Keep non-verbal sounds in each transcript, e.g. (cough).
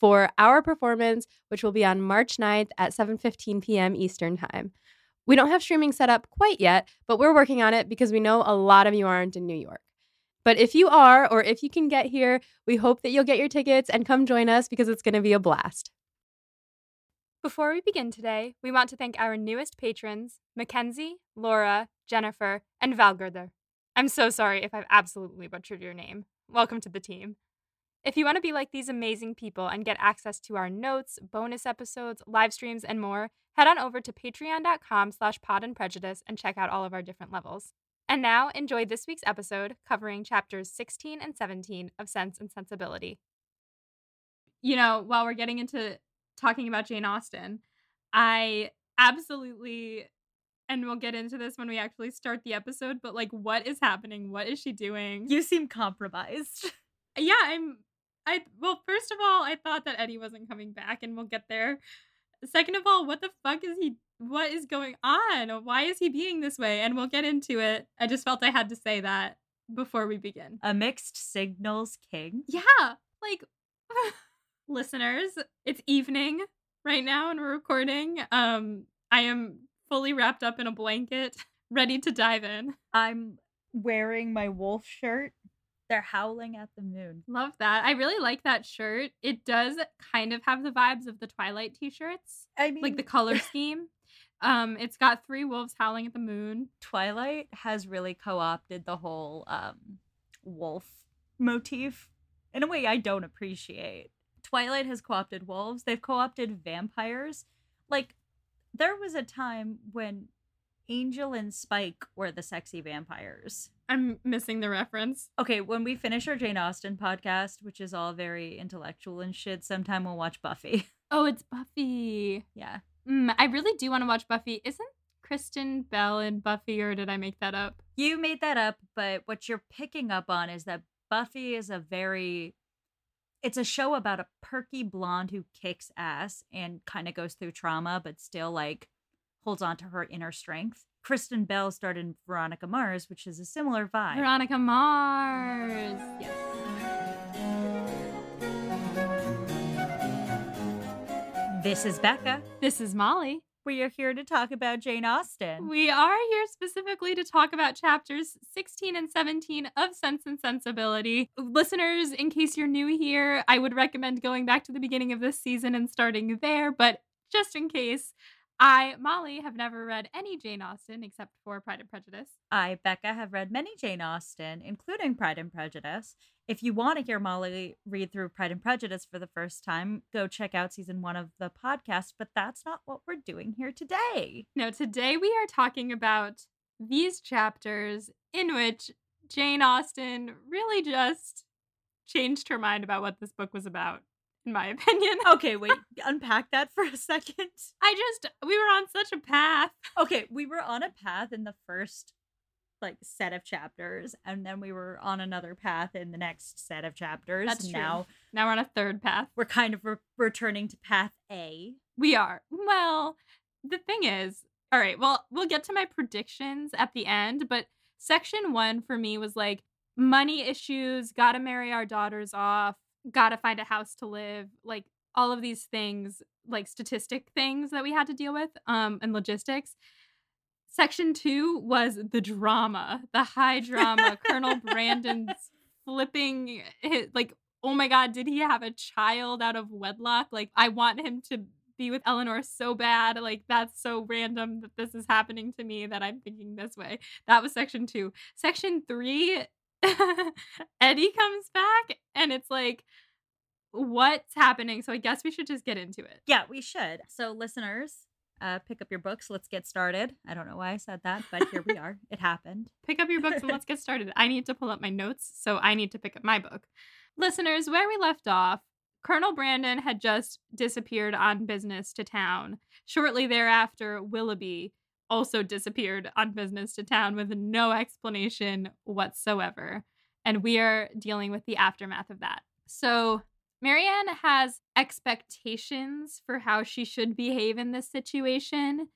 for our performance, which will be on March 9th at 7:15 p.m. Eastern Time. We don't have streaming set up quite yet, but we're working on it because we know a lot of you aren't in New York. But if you are, or if you can get here, we hope that you'll get your tickets and come join us because it's going to be a blast. Before we begin today, we want to thank our newest patrons, Mackenzie, Laura, Jennifer, and Valgurther. I'm so sorry if I've absolutely butchered your name. Welcome to the team. If you want to be like these amazing people and get access to our notes, bonus episodes, live streams, and more, head on over to patreon.com slash pod and prejudice and check out all of our different levels. And now enjoy this week's episode covering chapters 16 and 17 of Sense and Sensibility. You know, while we're getting into talking about Jane Austen, I absolutely and we'll get into this when we actually start the episode, but like what is happening? What is she doing? You seem compromised. yeah, I'm I well, first of all, I thought that Eddie wasn't coming back and we'll get there. Second of all, what the fuck is he what is going on? Why is he being this way? And we'll get into it. I just felt I had to say that before we begin. A mixed signals king. Yeah, like (sighs) listeners, it's evening right now and we're recording. Um, I am fully wrapped up in a blanket, (laughs) ready to dive in. I'm wearing my wolf shirt. They're howling at the moon. Love that. I really like that shirt. It does kind of have the vibes of the Twilight t-shirts. I mean, like the color (laughs) scheme. Um, it's got three wolves howling at the moon. Twilight has really co-opted the whole um wolf motif in a way I don't appreciate. Twilight has co-opted wolves. They've co-opted vampires. Like there was a time when Angel and Spike were the sexy vampires. I'm missing the reference. Okay, when we finish our Jane Austen podcast, which is all very intellectual and shit, sometime we'll watch Buffy. (laughs) Oh, it's Buffy. Yeah. Mm, I really do want to watch Buffy. Isn't Kristen Bell in Buffy, or did I make that up? You made that up, but what you're picking up on is that Buffy is a very it's a show about a perky blonde who kicks ass and kind of goes through trauma, but still like holds on to her inner strength. Kristen Bell starred in Veronica Mars, which is a similar vibe. Veronica Mars. Yes. This is Becca. This is Molly. We are here to talk about Jane Austen. We are here specifically to talk about chapters 16 and 17 of Sense and Sensibility. Listeners, in case you're new here, I would recommend going back to the beginning of this season and starting there, but just in case, I, Molly, have never read any Jane Austen except for Pride and Prejudice. I, Becca, have read many Jane Austen, including Pride and Prejudice. If you want to hear Molly read through Pride and Prejudice for the first time, go check out season one of the podcast, but that's not what we're doing here today. No, today we are talking about these chapters in which Jane Austen really just changed her mind about what this book was about in my (laughs) opinion. Okay, wait, (laughs) unpack that for a second. I just we were on such a path. Okay, we were on a path in the first like set of chapters, and then we were on another path in the next set of chapters. That's true. Now, now we're on a third path. We're kind of re- returning to path A. We are. Well, the thing is, all right. Well, we'll get to my predictions at the end, but section one for me was like money issues. Got to marry our daughters off gotta find a house to live, like all of these things, like statistic things that we had to deal with, um, and logistics. Section two was the drama, the high drama. Colonel Brandon's (laughs) flipping, his, like, oh my God, did he have a child out of wedlock? Like, I want him to be with Eleanor so bad. Like, that's so random that this is happening to me that I'm thinking this way. That was section two. Section three (laughs) Eddie comes back and it's like, what's happening? So I guess we should just get into it. Yeah, we should. So, listeners, uh, pick up your books. Let's get started. I don't know why I said that, but here we are. It happened. Pick up your books and let's (laughs) get started. I need to pull up my notes, so I need to pick up my book. Listeners, where we left off, Colonel Brandon had just disappeared on business to town. Shortly thereafter, Willoughby also disappeared on business to town with no explanation whatsoever. And we are dealing with the aftermath of that. So, Marianne has expectations for how she should behave in this situation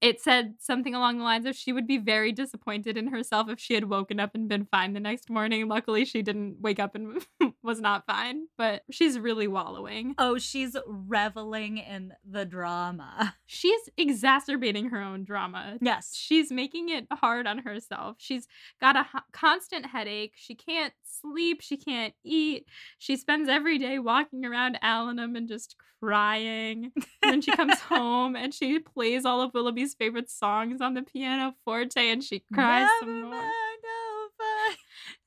it said something along the lines of she would be very disappointed in herself if she had woken up and been fine the next morning. Luckily, she didn't wake up and (laughs) was not fine, but she's really wallowing. Oh, she's reveling in the drama. (laughs) She's exacerbating her own drama. Yes. She's making it hard on herself. She's got a h- constant headache. She can't sleep. She can't eat. She spends every day walking around Allenham and just crying. And then she comes (laughs) home and she plays all of Willoughby's favorite songs on the piano forte and she cries Never some more. (laughs)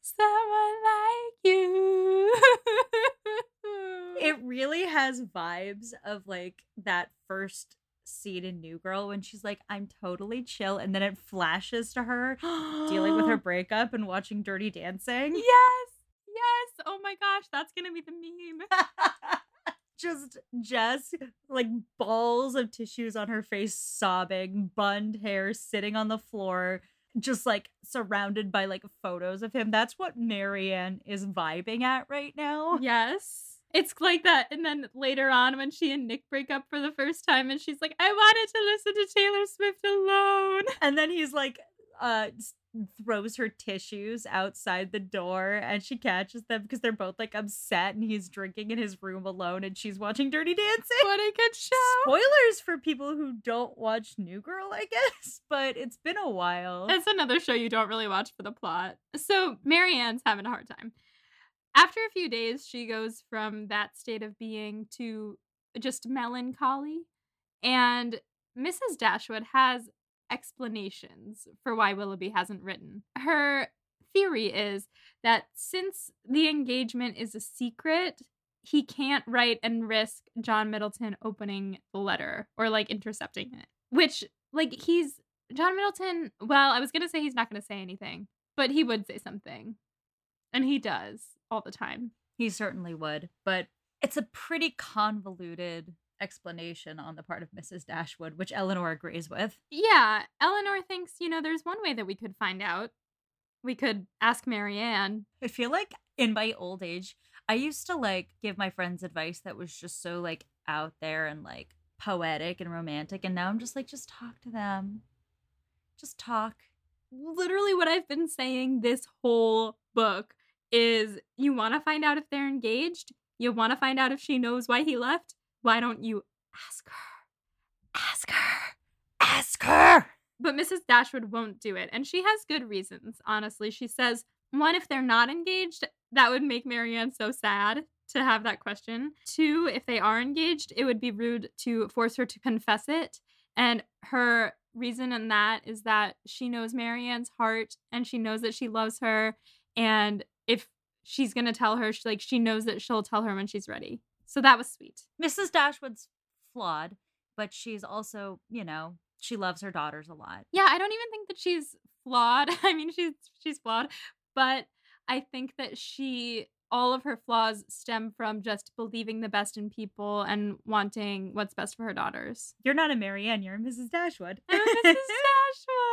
Someone like you. it (laughs) really has vibes of like that first scene in New Girl when she's like, I'm totally chill. And then it flashes to her dealing with her (gasps) breakup and watching Dirty Dancing. Yes. Yes. Oh my gosh, that's going to be the meme. (laughs) Just Jess, like balls of tissues on her face, sobbing, bunned hair, sitting on the floor, just like surrounded by like photos of him. That's what Marianne is vibing at right now. Yes. It's like that. And then later on, when she and Nick break up for the first time, and she's like, I wanted to listen to Taylor Swift alone. And then he's like, uh, throws her tissues outside the door and she catches them because they're both like upset and he's drinking in his room alone and she's watching Dirty Dancing. What a good show. Spoilers for people who don't watch New Girl, I guess, (laughs) but it's been a while. That's another show you don't really watch for the plot. So Marianne's having a hard time. After a few days, she goes from that state of being to just melancholy. And Mrs. Dashwood has explanations for why Willoughby hasn't written. Her theory is that since the engagement is a secret, he can't write and risk John Middleton opening the letter or like intercepting it. Which, like, he's John Middleton, well, I was going to say he's not going to say anything, but he would say something. And he does all the time. He certainly would, but it's a pretty convoluted explanation on the part of Mrs. Dashwood, which Eleanor agrees with. Yeah, Eleanor thinks, you know, there's one way that we could find out. We could ask Marianne. I feel like in my old age, I used to like give my friends advice that was just so like out there and like poetic and romantic. And now I'm just like, just talk to them. Just talk. Literally, what I've been saying this whole book is you want to find out if they're engaged? You want to find out if she knows why he left? Why don't you ask her? Ask her. Ask her. But Mrs. Dashwood won't do it. And she has good reasons, honestly. She says, one, if they're not engaged, that would make Marianne so sad to have that question. Two, if they are engaged, it would be rude to force her to confess it. And her reason in that is that she knows Marianne's heart and she knows that she loves her. And if she's going to tell her, she, like, she knows that she'll tell her when she's ready. So that was sweet. Mrs. Dashwood's flawed, but she's also, you know, she loves her daughters a lot. Yeah, I don't even think that she's flawed. (laughs) I mean, she's she's flawed, but I think that she all of her flaws stem from just believing the best in people and wanting what's best for her daughters. You're not a Marianne, you're a Mrs. Dashwood. I'm a Mrs. (laughs) Dashwood.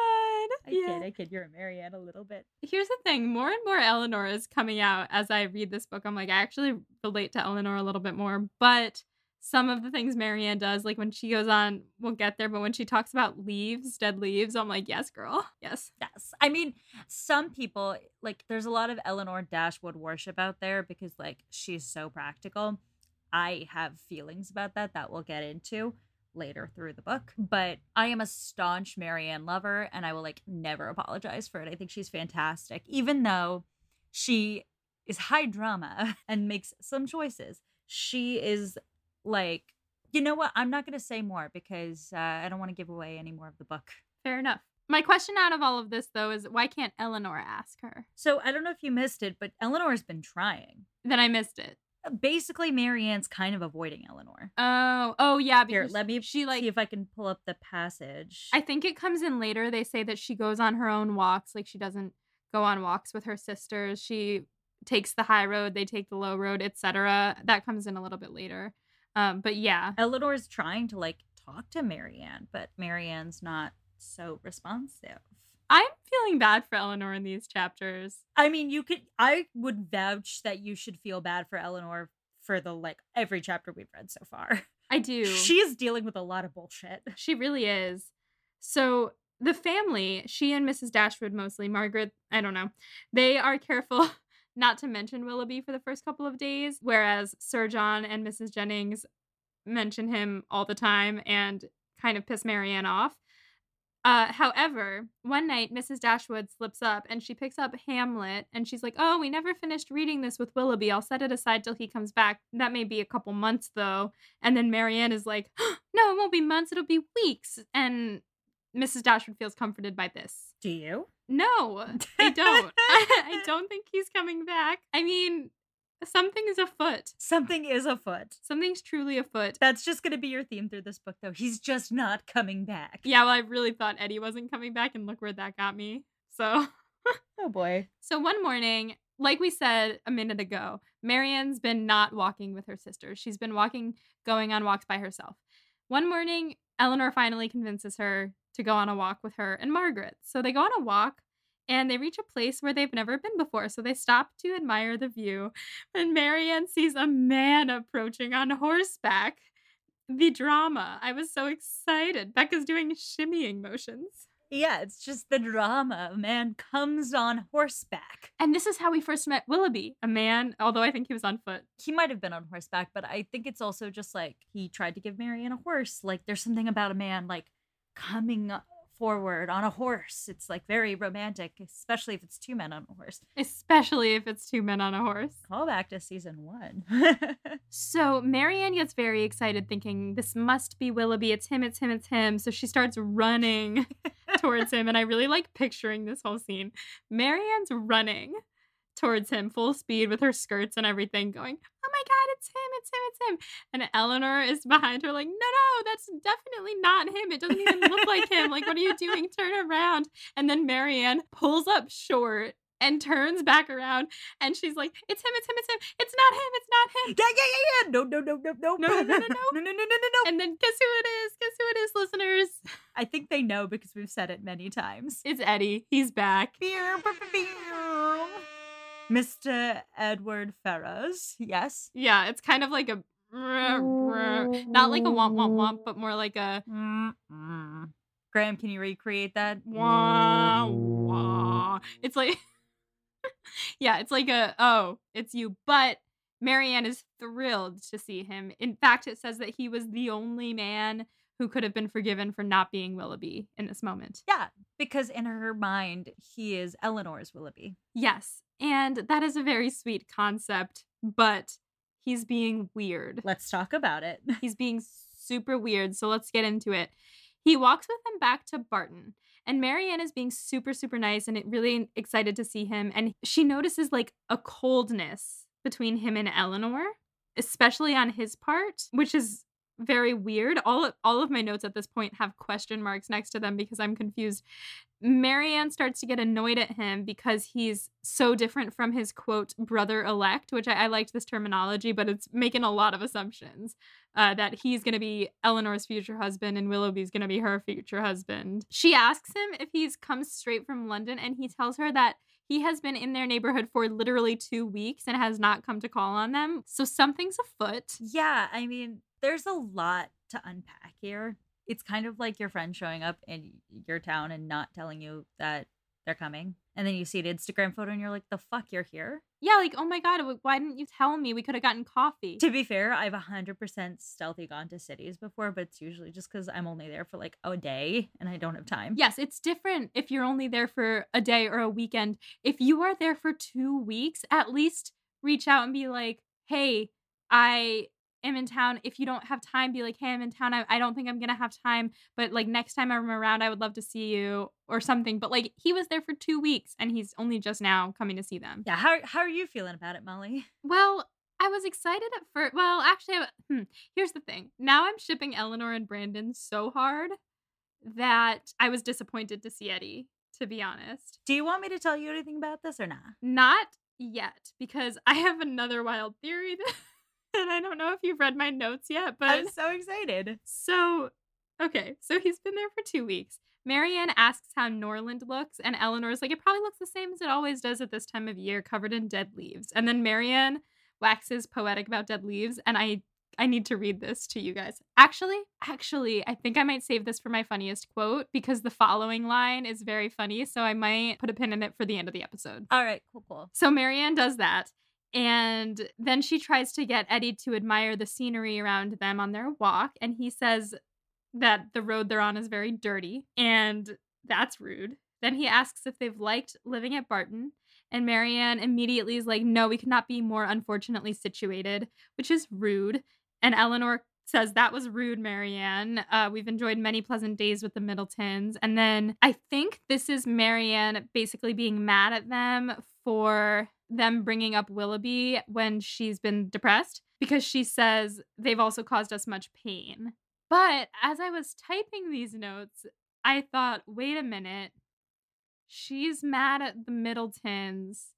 I kid, I kid, you're a Marianne a little bit. Here's the thing: more and more Eleanor is coming out as I read this book. I'm like, I actually relate to Eleanor a little bit more, but some of the things Marianne does, like when she goes on, we'll get there, but when she talks about leaves, dead leaves, I'm like, yes, girl, (laughs) yes. Yes. I mean, some people, like, there's a lot of Eleanor Dashwood worship out there because, like, she's so practical. I have feelings about that that we'll get into later through the book. But I am a staunch Marianne lover and I will, like, never apologize for it. I think she's fantastic, even though she is high drama (laughs) and makes some choices. She is like, you know what? I'm not going to say more because uh, I don't want to give away any more of the book. Fair enough. My question out of all of this, though, is why can't Eleanor ask her? So I don't know if you missed it, but Eleanor's been trying. Then I missed it. Basically, Marianne's kind of avoiding Eleanor. Oh, oh yeah. Here, let me She like. see if I can pull up the passage. I think it comes in later. They say that she goes on her own walks. Like she doesn't go on walks with her sisters. She takes the high road, they take the low road, etc. That comes in a little bit later. Um, but yeah, Eleanor's trying to like talk to Marianne, but Marianne's not so responsive. I'm feeling bad for Eleanor in these chapters. I mean, you could I would vouch that you should feel bad for Eleanor for the like every chapter we've read so far. (laughs) I do. She is dealing with a lot of bullshit. (laughs) She really is. So the family, she and Mrs. Dashwood mostly, Margaret, I don't know, they are careful (laughs) not to mention Willoughby for the first couple of days, whereas Sir John and Mrs. Jennings mention him all the time and kind of piss Marianne off. Uh, however, one night Mrs. Dashwood slips up and she picks up Hamlet and she's like, Oh, we never finished reading this with Willoughby. I'll set it aside till he comes back. That may be a couple months though. And then Marianne is like, (gasps) No, it won't be months, it'll be weeks. And Mrs. Dashwood feels comforted by this. Do you? No, I don't. (laughs) I don't think he's coming back. I mean, something is afoot. Something is afoot. Something's truly afoot. That's just going to be your theme through this book, though. He's just not coming back. Yeah, well, I really thought Eddie wasn't coming back, and look where that got me. So, (laughs) Oh boy. so one morning, like we said a minute ago, Marianne's been not walking with her sisters. She's been walking, going on walks by herself. One morning, Eleanor finally convinces her to go on a walk with her and Margaret. So they go on a walk and they reach a place where they've never been before. So they stop to admire the view. And Marianne sees a man approaching on horseback. The drama. I was so excited. Becca's doing shimmying motions. Yeah, it's just the drama. A man comes on horseback. And this is how we first met Willoughby, a man, although I think he was on foot. He might have been on horseback, but I think it's also just like he tried to give Marianne a horse. Like there's something about a man like coming forward on a horse. It's like very romantic, especially if it's two men on a horse. Especially if it's two men on a horse. Call back to season one. (laughs) So Marianne gets very excited, thinking, This must be Willoughby. It's him, it's him, it's him. So she starts running (laughs) towards him. And I really like picturing this whole scene. Marianne's running towards him full speed with her skirts and everything, going, my God, it's him, it's him, it's him. And Eleanor is behind her, like, No, no, that's definitely not him. It doesn't even look like him. Like, what are you doing? Turn around. And then Marianne pulls up short and turns back around and she's like, It's him, it's him, it's him. It's not him, it's not him. yeah, yeah, yeah, yeah. No, no, no, no, no, No, no, no, no, no. no, no, no, no, no, no. And then guess who it is? Guess who it is, listeners? I think they know because we've said it many times. It's Eddie. He's back. Mr. Edward Ferrars, yes. Yeah, it's kind of like a not like a womp womp womp, but more like a Mm-mm. Graham, can you recreate that? wah wah. It's like (laughs) Yeah, it's like a oh, it's you. But Marianne is thrilled to see him. In fact, it says that he was the only man who could have been forgiven for not being Willoughby in this moment. Yeah, because in her mind, he is Eleanor's Willoughby. Yes. And that is a very sweet concept, but he's being weird. Let's talk about it. (laughs) He's being super weird. So let's get into it. He walks with them back to Barton, and Marianne is being super, super nice and really excited to see him. And she notices like a coldness between him and Eleanor, especially on his part, which is very weird. All of, all of my notes at this point have question marks next to them because I'm confused. Marianne starts to get annoyed at him because he's so different from his quote brother elect, which I, I liked this terminology, but it's making a lot of assumptions uh, that he's going to be Eleanor's future husband and Willoughby's going to be her future husband. She asks him if he's come straight from London, and he tells her that he has been in their neighborhood for literally two weeks and has not come to call on them. So something's afoot. Yeah, I mean, there's a lot to unpack here. It's kind of like your friend showing up in your town and not telling you that they're coming. And then you see an Instagram photo and you're like, the fuck, you're here? Yeah, like, oh my God, why didn't you tell me? We could have gotten coffee. To be fair, I've 100% stealthy gone to cities before, but it's usually just because I'm only there for like a day and I don't have time. Yes, it's different if you're only there for a day or a weekend. If you are there for two weeks, at least reach out and be like, hey, I am in town. If you don't have time, be like, hey, I'm in town. I, I don't think I'm going to have time, but like next time I'm around, I would love to see you or something. But like he was there for two weeks and he's only just now coming to see them. Yeah, how, how are you feeling about it, Molly? (laughs) Well, I was excited at first. Well, actually, I, hmm, here's the thing. Now I'm shipping Eleanor and Brandon so hard that I was disappointed to see Eddie, to be honest. Do you want me to tell you anything about this or not? Not yet because I have another wild theory (laughs) that, and I don't know if you've read my notes yet, but I'm so excited. so okay, so he's been there for two weeks. Marianne asks how Norland looks, and Eleanor's like, it probably looks the same as it always does at this time of year, covered in dead leaves. And then Marianne waxes poetic about dead leaves, and I I need to read this to you guys. Actually, actually, I think I might save this for my funniest quote because the following line is very funny, so I might put a pin in it for the end of the episode. All right, cool, cool. So Marianne does that. And then she tries to get Eddie to admire the scenery around them on their walk. And he says that the road they're on is very dirty. And that's rude. Then he asks if they've liked living at Barton. And Marianne immediately is like, no, we could not be more unfortunately situated, which is rude. And Eleanor says that was rude, Marianne. Uh, we've enjoyed many pleasant days with the Middletons. And then I think this is Marianne basically being mad at them for them bringing up Willoughby when she's been depressed because she says they've also caused us much pain. But as I was typing these notes, I thought, wait a minute. She's mad at the Middletons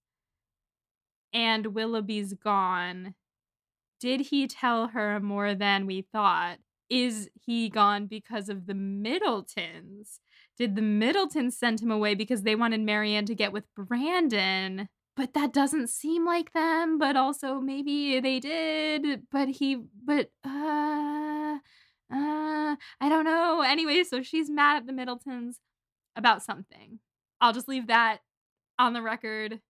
and Willoughby's gone. Did he tell her more than we thought? Is he gone because of the Middletons? Did the Middletons send him away because they wanted Marianne to get with Brandon? But that doesn't seem like them, but also maybe they did. But he, but, uh, uh, I don't know. Anyway, so she's mad at the Middletons about something. I'll just leave that on the record.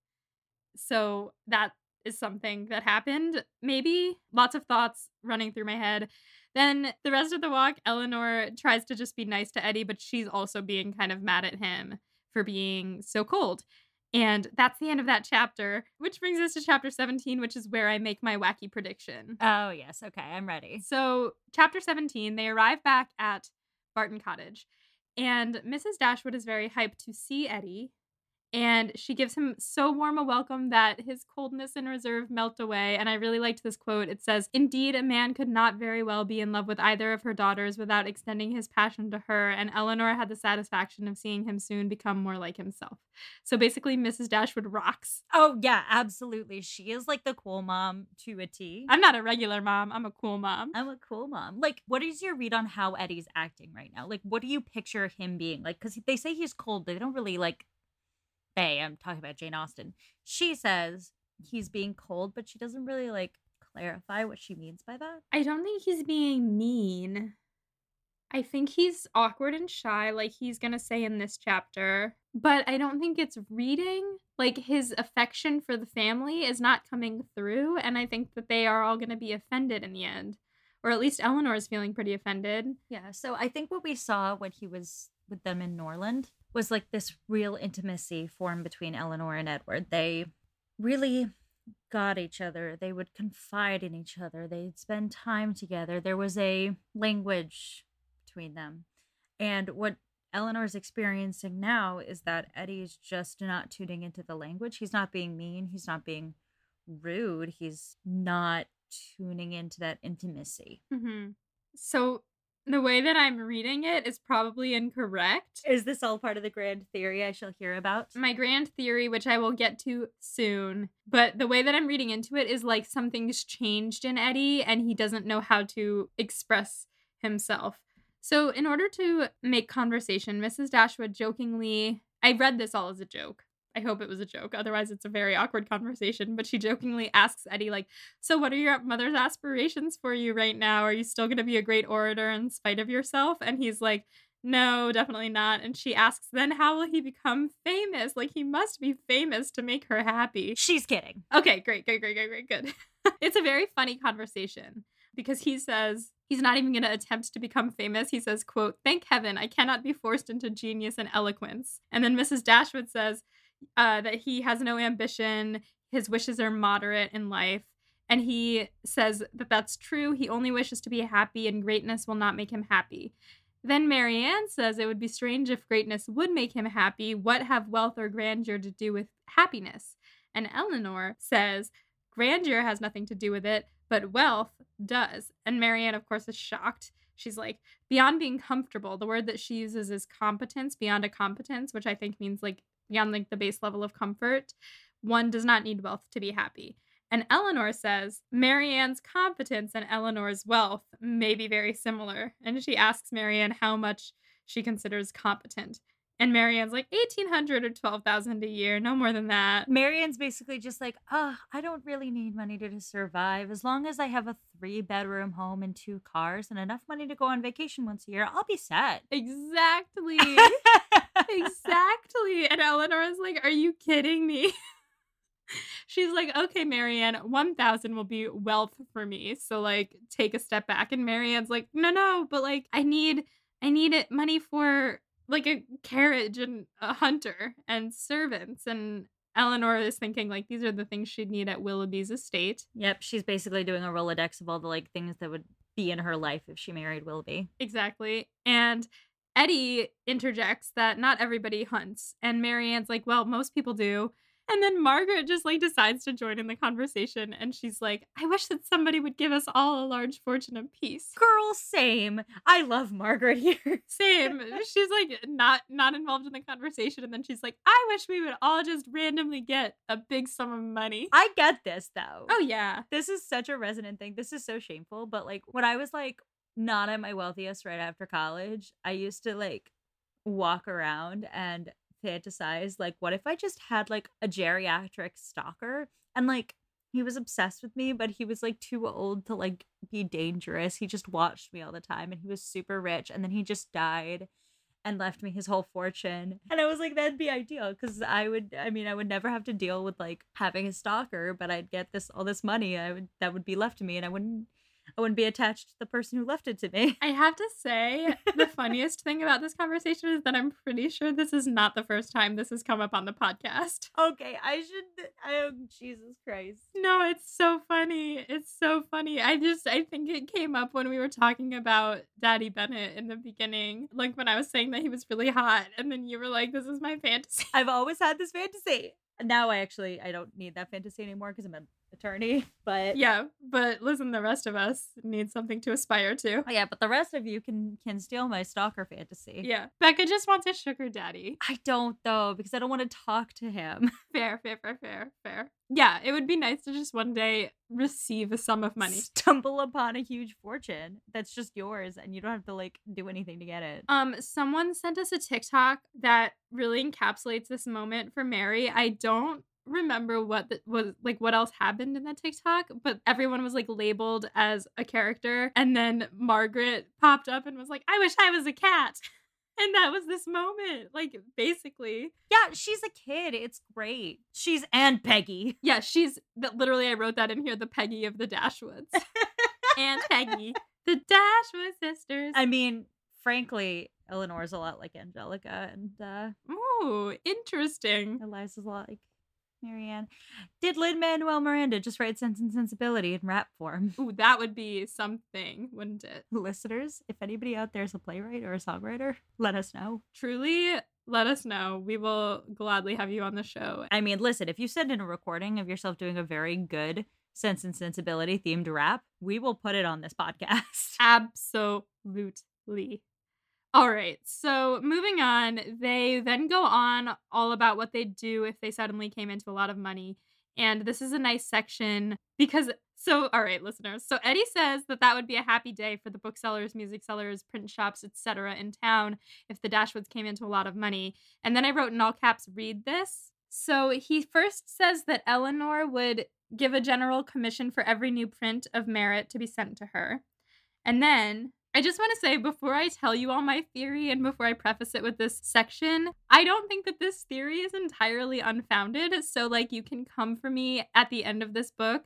So that is something that happened. Maybe lots of thoughts running through my head. Then the rest of the walk, Eleanor tries to just be nice to Eddie, but she's also being kind of mad at him for being so cold. And that's the end of that chapter, which brings us to chapter 17, which is where I make my wacky prediction. Oh, yes. Okay, I'm ready. So, chapter 17, they arrive back at Barton Cottage, and Mrs. Dashwood is very hyped to see Eddie. And she gives him so warm a welcome that his coldness and reserve melt away. And I really liked this quote. It says, Indeed, a man could not very well be in love with either of her daughters without extending his passion to her. And Eleanor had the satisfaction of seeing him soon become more like himself. So basically, Mrs. Dashwood rocks. Oh, yeah, absolutely. She is like the cool mom to a T. I'm not a regular mom, I'm a cool mom. I'm a cool mom. Like, what is your read on how Eddie's acting right now? Like, what do you picture him being? Like, because they say he's cold, but they don't really like they, I'm talking about Jane Austen. She says he's being cold, but she doesn't really like clarify what she means by that. I don't think he's being mean. I think he's awkward and shy, like he's gonna say in this chapter. But I don't think it's reading. Like his affection for the family is not coming through. And I think that they are all gonna be offended in the end. Or at least Eleanor is feeling pretty offended. Yeah. So I think what we saw when he was with them in Norland was like this real intimacy formed between Eleanor and Edward. They really got each other. They would confide in each other. They'd spend time together. There was a language between them. And what Eleanor's experiencing now is that Eddie's just not tuning into the language. He's not being mean. He's not being rude. He's not tuning into that intimacy. Mm-hmm. So the way that I'm reading it is probably incorrect. Is this all part of the grand theory I shall hear about? My grand theory, which I will get to soon, but the way that I'm reading into it is like something's changed in Eddie and he doesn't know how to express himself. So, in order to make conversation, Mrs. Dashwood jokingly, I read this all as a joke. I hope it was a joke. Otherwise, it's a very awkward conversation. But she jokingly asks Eddie, like, So, what are your mother's aspirations for you right now? Are you still going to be a great orator in spite of yourself? And he's like, No, definitely not. And she asks, Then how will he become famous? Like, he must be famous to make her happy. She's kidding. Okay, great, great, great, great, great, good. (laughs) it's a very funny conversation because he says, he's not even going to attempt to become famous he says quote thank heaven i cannot be forced into genius and eloquence and then mrs dashwood says uh, that he has no ambition, his wishes are moderate in life. And he says that that's true. He only wishes to be happy, and greatness will not make him happy. Then Marianne says it would be strange if greatness would make him happy. What have wealth or grandeur to do with happiness? And Eleanor says grandeur has nothing to do with it, but wealth does. And Marianne, of course, is shocked. She's like, beyond being comfortable, the word that she uses is competence, beyond a competence, which I think means like beyond like the base level of comfort, one does not need wealth to be happy. And Eleanor says Marianne's competence and Eleanor's wealth may be very similar. And she asks Marianne how much she considers competent. And Marianne's like eighteen hundred or twelve thousand a year, no more than that. Marianne's basically just like, oh, I don't really need money to, to survive. As long as I have a three bedroom home and two cars and enough money to go on vacation once a year, I'll be set. Exactly. (laughs) exactly. And Eleanor is like, Are you kidding me? (laughs) She's like, okay, Marianne, 1000 will be wealth for me. So like take a step back. And Marianne's like, no, no, but like I need I need it money for like a carriage and a hunter and servants. And Eleanor is thinking like these are the things she'd need at Willoughby's estate. Yep, she's basically doing a Rolodex of all the like things that would be in her life if she married Willoughby. Exactly. And Eddie interjects that not everybody hunts. And Marianne's like, well, most people do. And then Margaret just like decides to join in the conversation and she's like, I wish that somebody would give us all a large fortune apiece. Girl, same. I love Margaret (laughs) here. Same. she's like not not involved in the conversation and then she's like, I wish we would all just randomly get a big sum of money. I get this though. Oh yeah. This is such a resonant thing. This is so shameful, but like when I was like not at my wealthiest right after college, I used to like walk around and fantasize like what if I just had like a geriatric stalker and like he was obsessed with me but he was like too old to like be dangerous. He just watched me all the time and he was super rich and then he just died and left me his whole fortune. And I was like that'd be ideal cuz I would I mean I would never have to deal with like having a stalker but I'd get this all this money I would that would be left to me and I wouldn't I wouldn't be attached to the person who left it to me. I have to say, the (laughs) funniest thing about this conversation is that I'm pretty sure this is not the first time this has come up on the podcast. Okay, I should. Oh, Jesus Christ. No, it's so funny. It's so funny. I just, I think it came up when we were talking about Daddy Bennett in the beginning. Like when I was saying that he was really hot, and then you were like, this is my fantasy. I've always had this fantasy. Now I actually I don't need that fantasy anymore because I'm an attorney. (laughs) But Yeah, but listen, the rest of us need something to aspire to. yeah, but the rest of you can can steal my stalker fantasy. Yeah. Becca just wants a sugar daddy. I don't though because I don't want to talk to him. (laughs) Fair, fair, fair, fair, fair. Yeah, it would be nice to just one day receive a sum of money. Stumble upon a huge fortune that's just yours and you don't have to like do anything to get it. Um, someone sent us a TikTok that really encapsulates this moment for Mary. I don't remember what the, was like what else happened in that TikTok, but everyone was like labeled as a character and then Margaret popped up and was like, "I wish I was a cat." (laughs) And that was this moment, like basically. Yeah, she's a kid. It's great. She's and Peggy. Yeah, she's that literally I wrote that in here, the Peggy of the Dashwoods. and Peggy, (laughs) the Dashwood sisters. I mean, frankly, Eleanor's a lot like Angelica and uh Ooh, interesting. Eliza's a lot like Marianne. Did Lin Manuel Miranda just write Sense and Sensibility in rap form? Ooh, that would be something, wouldn't it? Listeners, if anybody out there is a playwright or a songwriter, let us know. Truly, let us know. We will gladly have you on the show. I mean, listen, if you send in a recording of yourself doing a very good Sense and Sensibility themed rap, we will put it on this podcast. (laughs) Absolutely. All right. So moving on, they then go on all about what they'd do if they suddenly came into a lot of money. And this is a nice section because, so, all right, listeners. So Eddie says that that would be a happy day for the booksellers, music sellers, print shops, etc. in town if the Dashwoods came into a lot of money. And then I wrote in all caps, read this. So he first says that Eleanor would give a general commission for every new print of merit to be sent to her. And then I just want to say before I tell you all my theory and before I preface it with this section, I don't think that this theory is entirely unfounded. So, like, you can come for me at the end of this book.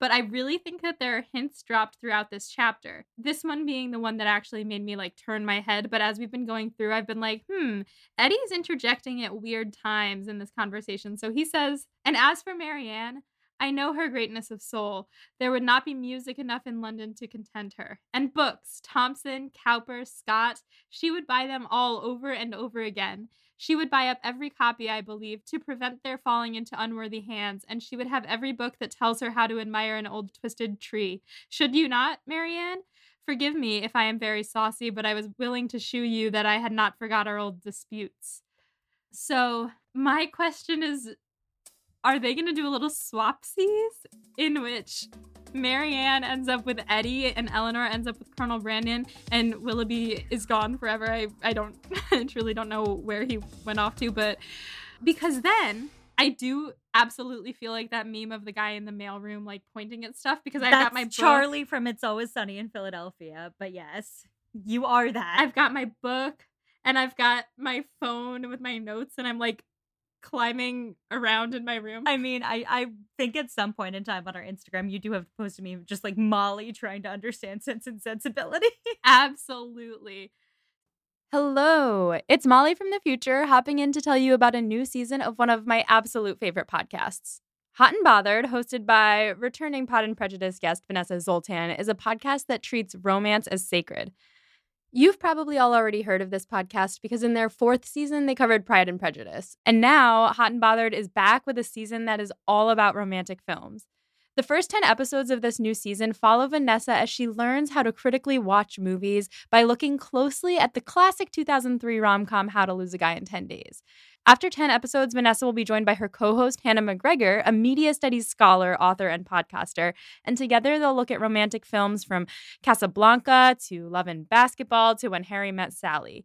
But I really think that there are hints dropped throughout this chapter. This one being the one that actually made me like turn my head. But as we've been going through, I've been like, hmm, Eddie's interjecting at weird times in this conversation. So he says, and as for Marianne, I know her greatness of soul. There would not be music enough in London to content her. And books, Thomson, Cowper, Scott, she would buy them all over and over again. She would buy up every copy, I believe, to prevent their falling into unworthy hands, and she would have every book that tells her how to admire an old twisted tree. Should you not, Marianne? Forgive me if I am very saucy, but I was willing to shew you that I had not forgot our old disputes. So, my question is are they going to do a little swapsies in which Marianne ends up with Eddie and Eleanor ends up with Colonel Brandon and Willoughby is gone forever. I, I don't (laughs) I truly don't know where he went off to, but because then I do absolutely feel like that meme of the guy in the mailroom like pointing at stuff because I've That's got my book. Charlie from It's Always Sunny in Philadelphia. But yes, you are that. I've got my book and I've got my phone with my notes and I'm like climbing around in my room. I mean, I, I think at some point in time on our Instagram, you do have posted me just like Molly trying to understand Sense and Sensibility. (laughs) Absolutely. Hello, it's Molly from the future hopping in to tell you about a new season of one of my absolute favorite podcasts. Hot and Bothered, hosted by returning Pod and Prejudice guest Vanessa Zoltan, is a podcast that treats romance as sacred. You've probably all already heard of this podcast because in their fourth season, they covered Pride and Prejudice. And now, Hot and Bothered is back with a season that is all about romantic films. The first 10 episodes of this new season follow Vanessa as she learns how to critically watch movies by looking closely at the classic 2003 rom com How to Lose a Guy in 10 Days. After 10 episodes, Vanessa will be joined by her co host, Hannah McGregor, a media studies scholar, author, and podcaster. And together they'll look at romantic films from Casablanca to Love and Basketball to When Harry Met Sally.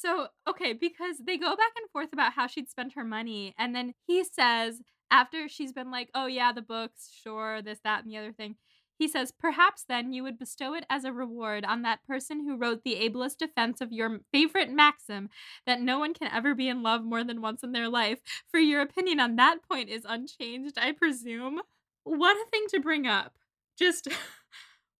So, okay, because they go back and forth about how she'd spent her money. And then he says, after she's been like, oh, yeah, the books, sure, this, that, and the other thing, he says, perhaps then you would bestow it as a reward on that person who wrote the ablest defense of your favorite maxim that no one can ever be in love more than once in their life. For your opinion on that point is unchanged, I presume. What a thing to bring up. Just. (laughs)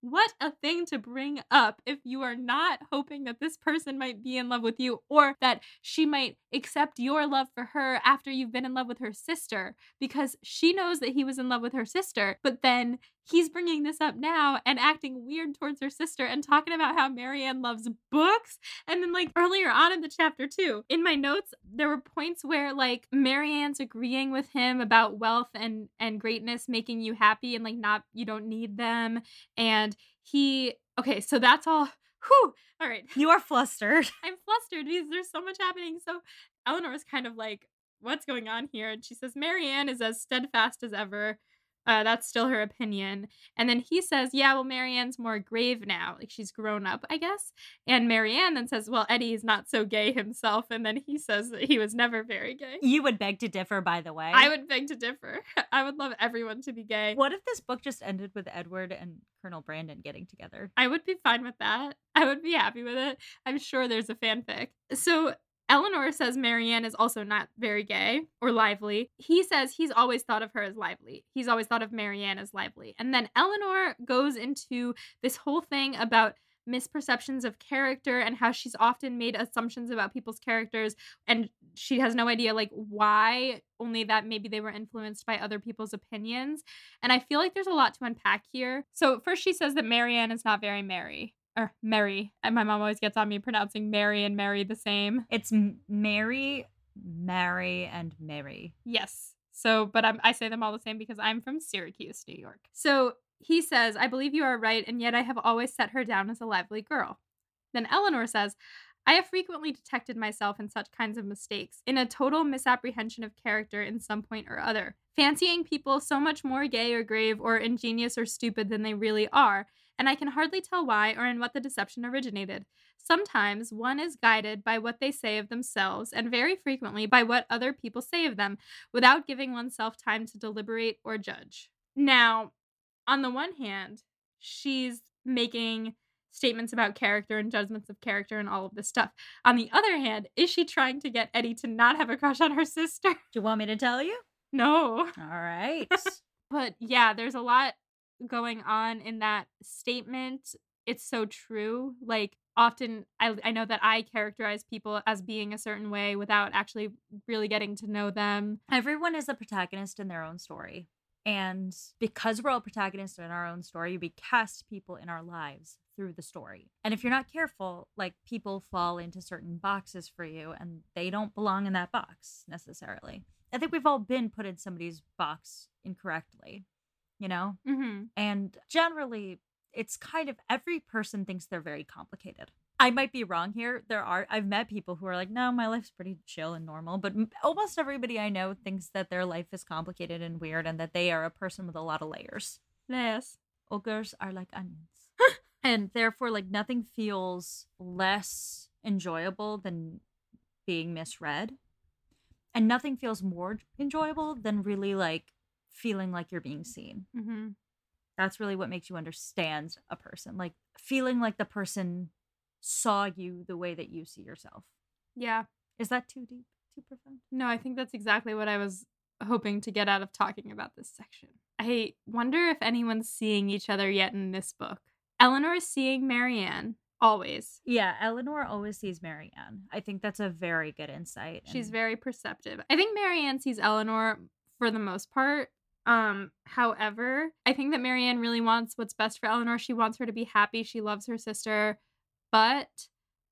What a thing to bring up if you are not hoping that this person might be in love with you or that she might accept your love for her after you've been in love with her sister because she knows that he was in love with her sister. But then he's bringing this up now and acting weird towards her sister and talking about how Marianne loves books. And then, like, earlier on in the chapter, too, in my notes, there were points where, like, Marianne's agreeing with him about wealth and, and greatness making you happy and, like, not, you don't need them. And he, okay, so that's all. Whew, all right. You are flustered. (laughs) I'm flustered because there's so much happening. So Eleanor is kind of like, what's going on here? And she says, Marianne is as steadfast as ever. Uh, that's still her opinion. And then he says, Yeah, well, Marianne's more grave now. Like she's grown up, I guess. And Marianne then says, Well, Eddie's not so gay himself. And then he says that he was never very gay. You would beg to differ, by the way. I would beg to differ. (laughs) I would love everyone to be gay. What if this book just ended with Edward and Colonel Brandon getting together? I would be fine with that. I would be happy with it. I'm sure there's a fanfic. So Eleanor says Marianne is also not very gay or lively. He says he's always thought of her as lively. He's always thought of Marianne as lively. And then Eleanor goes into this whole thing about misperceptions of character and how she's often made assumptions about people's characters and she has no idea like why only that maybe they were influenced by other people's opinions and i feel like there's a lot to unpack here so first she says that marianne is not very merry or Mary. And my mom always gets on me pronouncing Mary and Mary the same. It's Mary, Mary, and Mary. Yes. So, but I'm, I say them all the same because I'm from Syracuse, New York. So he says, I believe you are right, and yet I have always set her down as a lively girl. Then Eleanor says, I have frequently detected myself in such kinds of mistakes, in a total misapprehension of character in some point or other, fancying people so much more gay or grave or ingenious or stupid than they really are, and I can hardly tell why or in what the deception originated. Sometimes one is guided by what they say of themselves, and very frequently by what other people say of them, without giving oneself time to deliberate or judge. Now, on the one hand, she's making statements about character and judgments of character and all of this stuff. On the other hand, is she trying to get Eddie to not have a crush on her (laughs) sister? Do you want me to tell you? No. All right. (laughs) But yeah, there's a lot going on in that statement. It's so true. Like often I I know that I characterize people as being a certain way without actually really getting to know them. Everyone is a protagonist in their own story. And because we're all protagonists in our own story, we cast people in our lives through the story. And if you're not careful, like people fall into certain boxes for you and they don't belong in that box necessarily. I think we've all been put in somebody's box incorrectly, you know? Mhm. And generally, it's kind of every person thinks they're very complicated. I might be wrong here. There are, I've met people who are like, no, my life's pretty chill and normal. But m- almost everybody I know thinks that their life is complicated and weird and that they are a person with a lot of layers. Yes. Ogres are like onions. (laughs) and therefore, like, nothing feels less enjoyable than being misread. And nothing feels more enjoyable than really like feeling like you're being seen. Mhm. That's really what makes you understand a person. Like feeling like the person saw you the way that you see yourself. Yeah. Is that too deep? Too profound? No, I think that's exactly what I was hoping to get out of talking about this section. I wonder if anyone's seeing each other yet in this book. Eleanor is seeing Marianne always. Yeah, Eleanor always sees Marianne. I think that's a very good insight. She's very perceptive. I think Marianne sees Eleanor for the most part. Um, however, I think that Marianne really wants what's best for Eleanor. She wants her to be happy. She loves her sister. But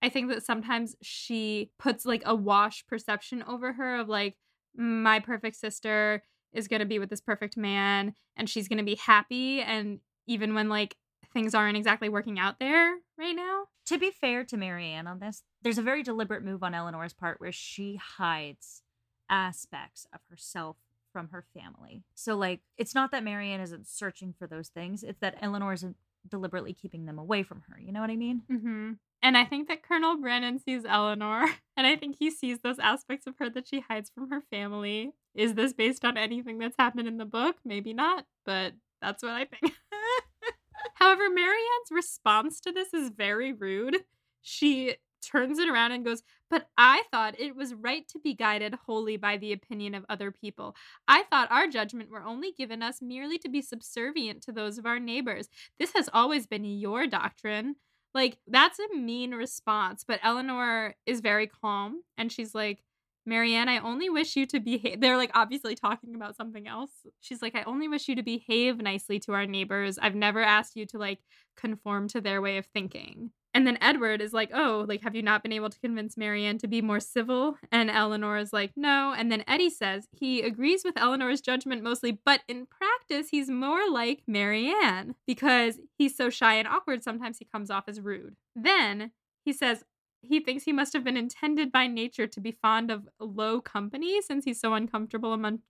I think that sometimes she puts like a wash perception over her of like, my perfect sister is going to be with this perfect man and she's going to be happy. And even when like things aren't exactly working out there right now. to be fair to Marianne on this, there's a very deliberate move on Eleanor's part where she hides aspects of herself from her family. So, like, it's not that Marianne isn't searching for those things, it's that Eleanor isn't deliberately keeping them away from her. You know what I mean? hmm And I think that Colonel Brandon sees Eleanor, (laughs) and I think he sees those aspects of her that she hides from her family. Is this based on anything that's happened in the book? Maybe not, but that's what I think. (laughs) However, Marianne's response to this is very rude. She turns it around and goes, But I thought it was right to be guided wholly by the opinion of other people. I thought our judgment were only given us merely to be subservient to those of our neighbors. This has always been your doctrine. Like, that's a mean response, but Eleanor is very calm and she's like, Marianne, I only wish you to behave. They're like obviously talking about something else. She's like, I only wish you to behave nicely to our neighbors. I've never asked you to like conform to their way of thinking. And then Edward is like, Oh, like, have you not been able to convince Marianne to be more civil? And Eleanor is like, No. And then Eddie says he agrees with Eleanor's judgment mostly, but in practice, he's more like Marianne because he's so shy and awkward. Sometimes he comes off as rude. Then he says, he thinks he must have been intended by nature to be fond of low company since he's so uncomfortable amongst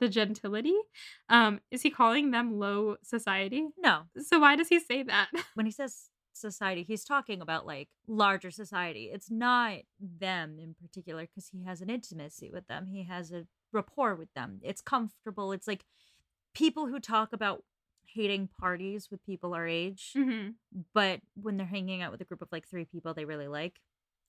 the gentility. Um, is he calling them low society? No. So why does he say that? When he says society, he's talking about like larger society. It's not them in particular because he has an intimacy with them, he has a rapport with them. It's comfortable. It's like people who talk about hating parties with people our age, hmm but when they're hanging out with a group of like three people they really like,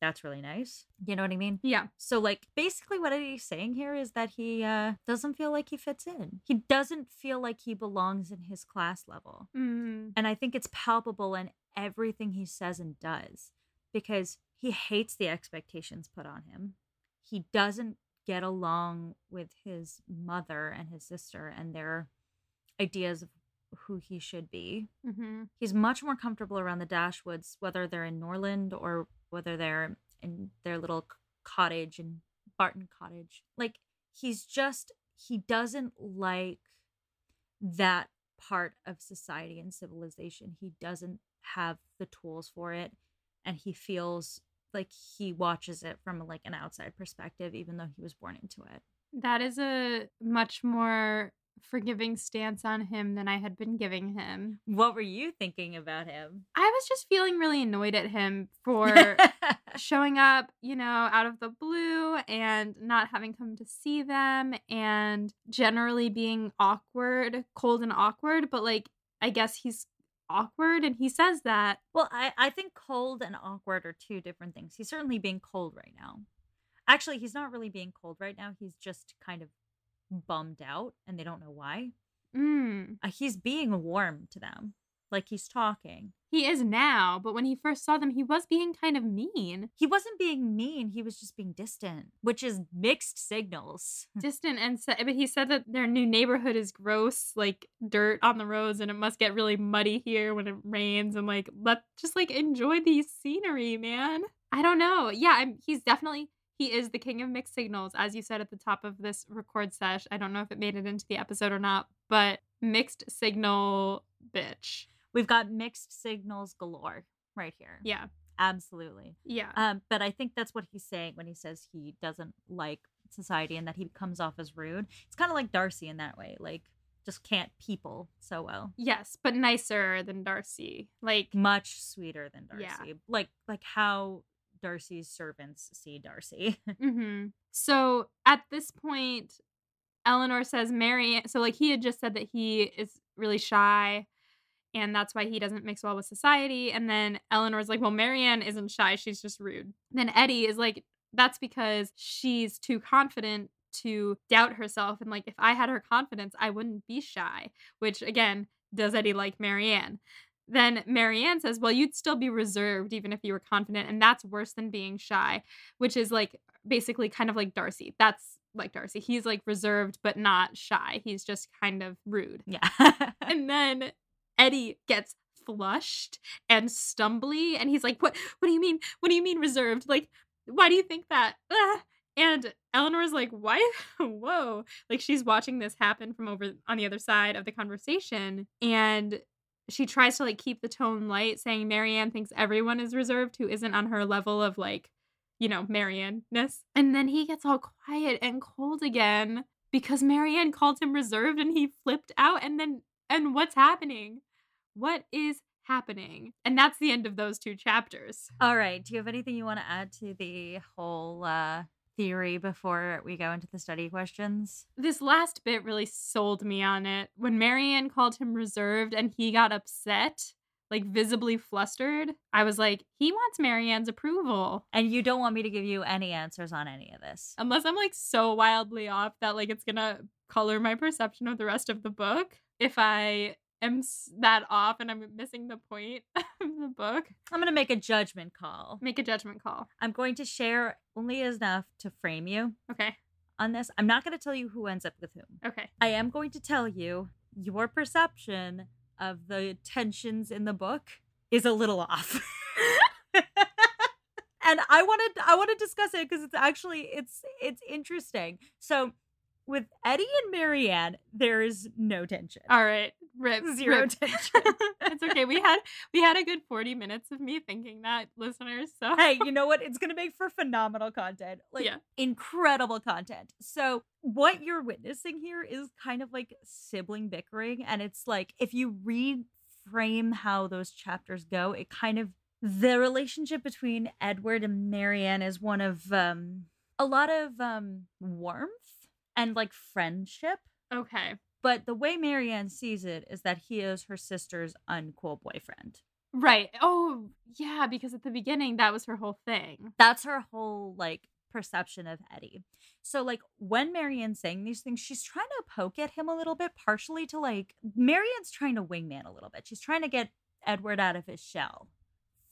that's really nice. You know what I mean? Yeah. So like basically what he's saying here is that he uh doesn't feel like he fits in. He doesn't feel like he belongs in his class level. Mm. And I think it's palpable in everything he says and does because he hates the expectations put on him. He doesn't get along with his mother and his sister and their ideas of who he should be. hmm He's much more comfortable around the Dashwoods, whether they're in Norland or whether they're in their little cottage in Barton Cottage. Like, he's just, he doesn't like that part of society and civilization. He doesn't have the tools for it. And he feels like he watches it from like an outside perspective, even though he was born into it. That is a much more forgiving stance on him than I had been giving him. What were you thinking about him? I was just feeling really annoyed at him for (laughs) showing up, you know, out of the blue and not having come to see them and generally being awkward, cold and awkward, but like I guess he's awkward and he says that. well, I, I think cold and awkward are two different things. He's certainly being cold right now. Actually, he's not really being cold right now. He's just kind of bummed out and they don't know why. Mm. Uh, he's being warm to them, like he's talking. He is now, but when he first saw them, he was being kind of mean, He wasn't being mean, he was just being distant, which is mixed signals. (laughs) distant, and sa- but he said that their new neighborhood is gross, like dirt on the roads, and it must get really muddy here when it rains. And like, let just like enjoy the scenery, man. I don't know. Yeah, I'm, he's definitely he is the king of mixed signals, as you said at the top of this record sesh. I don't know if it made it into the episode or not, but mixed signal bitch. We've got mixed signals galore right here. Yeah, Absolutely. yeah. Um, but I think that's what he's saying when he says he doesn't like society and that he comes off as rude. It's kind of like Darcy in that way, like just can't people so well. yes, but nicer than Darcy. Like Much sweeter than Yeah. Darcy. Like like how Darcy's servants see Darcy. (laughs) hmm So at this point, Eleanor says Mary. So like he had just said that he is really shy, and that's why he doesn't mix well with society. And then Eleanor's like, well, Marianne isn't shy; she's just rude. Then Eddie is like, that's because she's too confident to doubt herself, and like if I had her confidence, I wouldn't be shy. Which again, does Eddie like Marianne? Then Marianne says, Well, you'd still be reserved even if you were confident. And that's worse than being shy, which is like basically kind of like Darcy. That's like Darcy. He's like reserved, but not shy. He's just kind of rude. yeah. (laughs) And then Eddie gets flushed and stumbly. And he's like, What, what do you mean? What do you mean reserved? Like, why do you think that? Ah. And Eleanor's like, Why? (laughs) Whoa. Like, she's watching this happen from over on the other side of the conversation. And she tries to like keep the tone light, saying Marianne thinks everyone is reserved who isn't on her level of like, you know, Marianne-ness. And then he gets all quiet and cold again because Marianne called him reserved and he flipped out. And then, and what's happening? What is happening? And that's the end of those two chapters. All right. Do you have anything you want to add to the whole uh theory before we go into the study questions? This last bit really sold me on it. When Marianne called him reserved and he got upset, like visibly flustered, I was like, he wants Marianne's approval. And you don't want me to give you any answers on any of this. Unless I'm like so wildly off that like it's gonna color my perception of the rest of the book. If I am that off and I'm missing the point (laughs) of the book, I'm going to make a judgment call. make a judgment call. I'm going to share only enough to frame you Okay. on this. I'm not going to tell you who ends up with whom. Okay. I am going to tell you your perception of the tensions in the book is a little off. (laughs) and I want to I want to discuss it because it's actually it's it's interesting. So with Eddie and Marianne, there is no tension. All right. Rip. Zero rip. tension. (laughs) it's okay. We had we had a good 40 minutes of me thinking that, listeners. So hey, you know what? (laughs) It's going to make for phenomenal content. Like Yeah. incredible content. So, what you're witnessing here is kind of like sibling bickering and it's like if you reframe how those chapters go, it kind of the relationship between Edward and Marianne is one of um a lot of um warmth and like friendship. Okay. But the way Marianne sees it is that he is her sister's uncool boyfriend. Right. Oh, yeah, because at the beginning that was her whole thing. That's her whole like perception of Eddie. So like when Marianne's saying these things, she's trying to poke at him a little bit, partially to like Marianne's trying to wingman a little bit. She's trying to get Edward out of his shell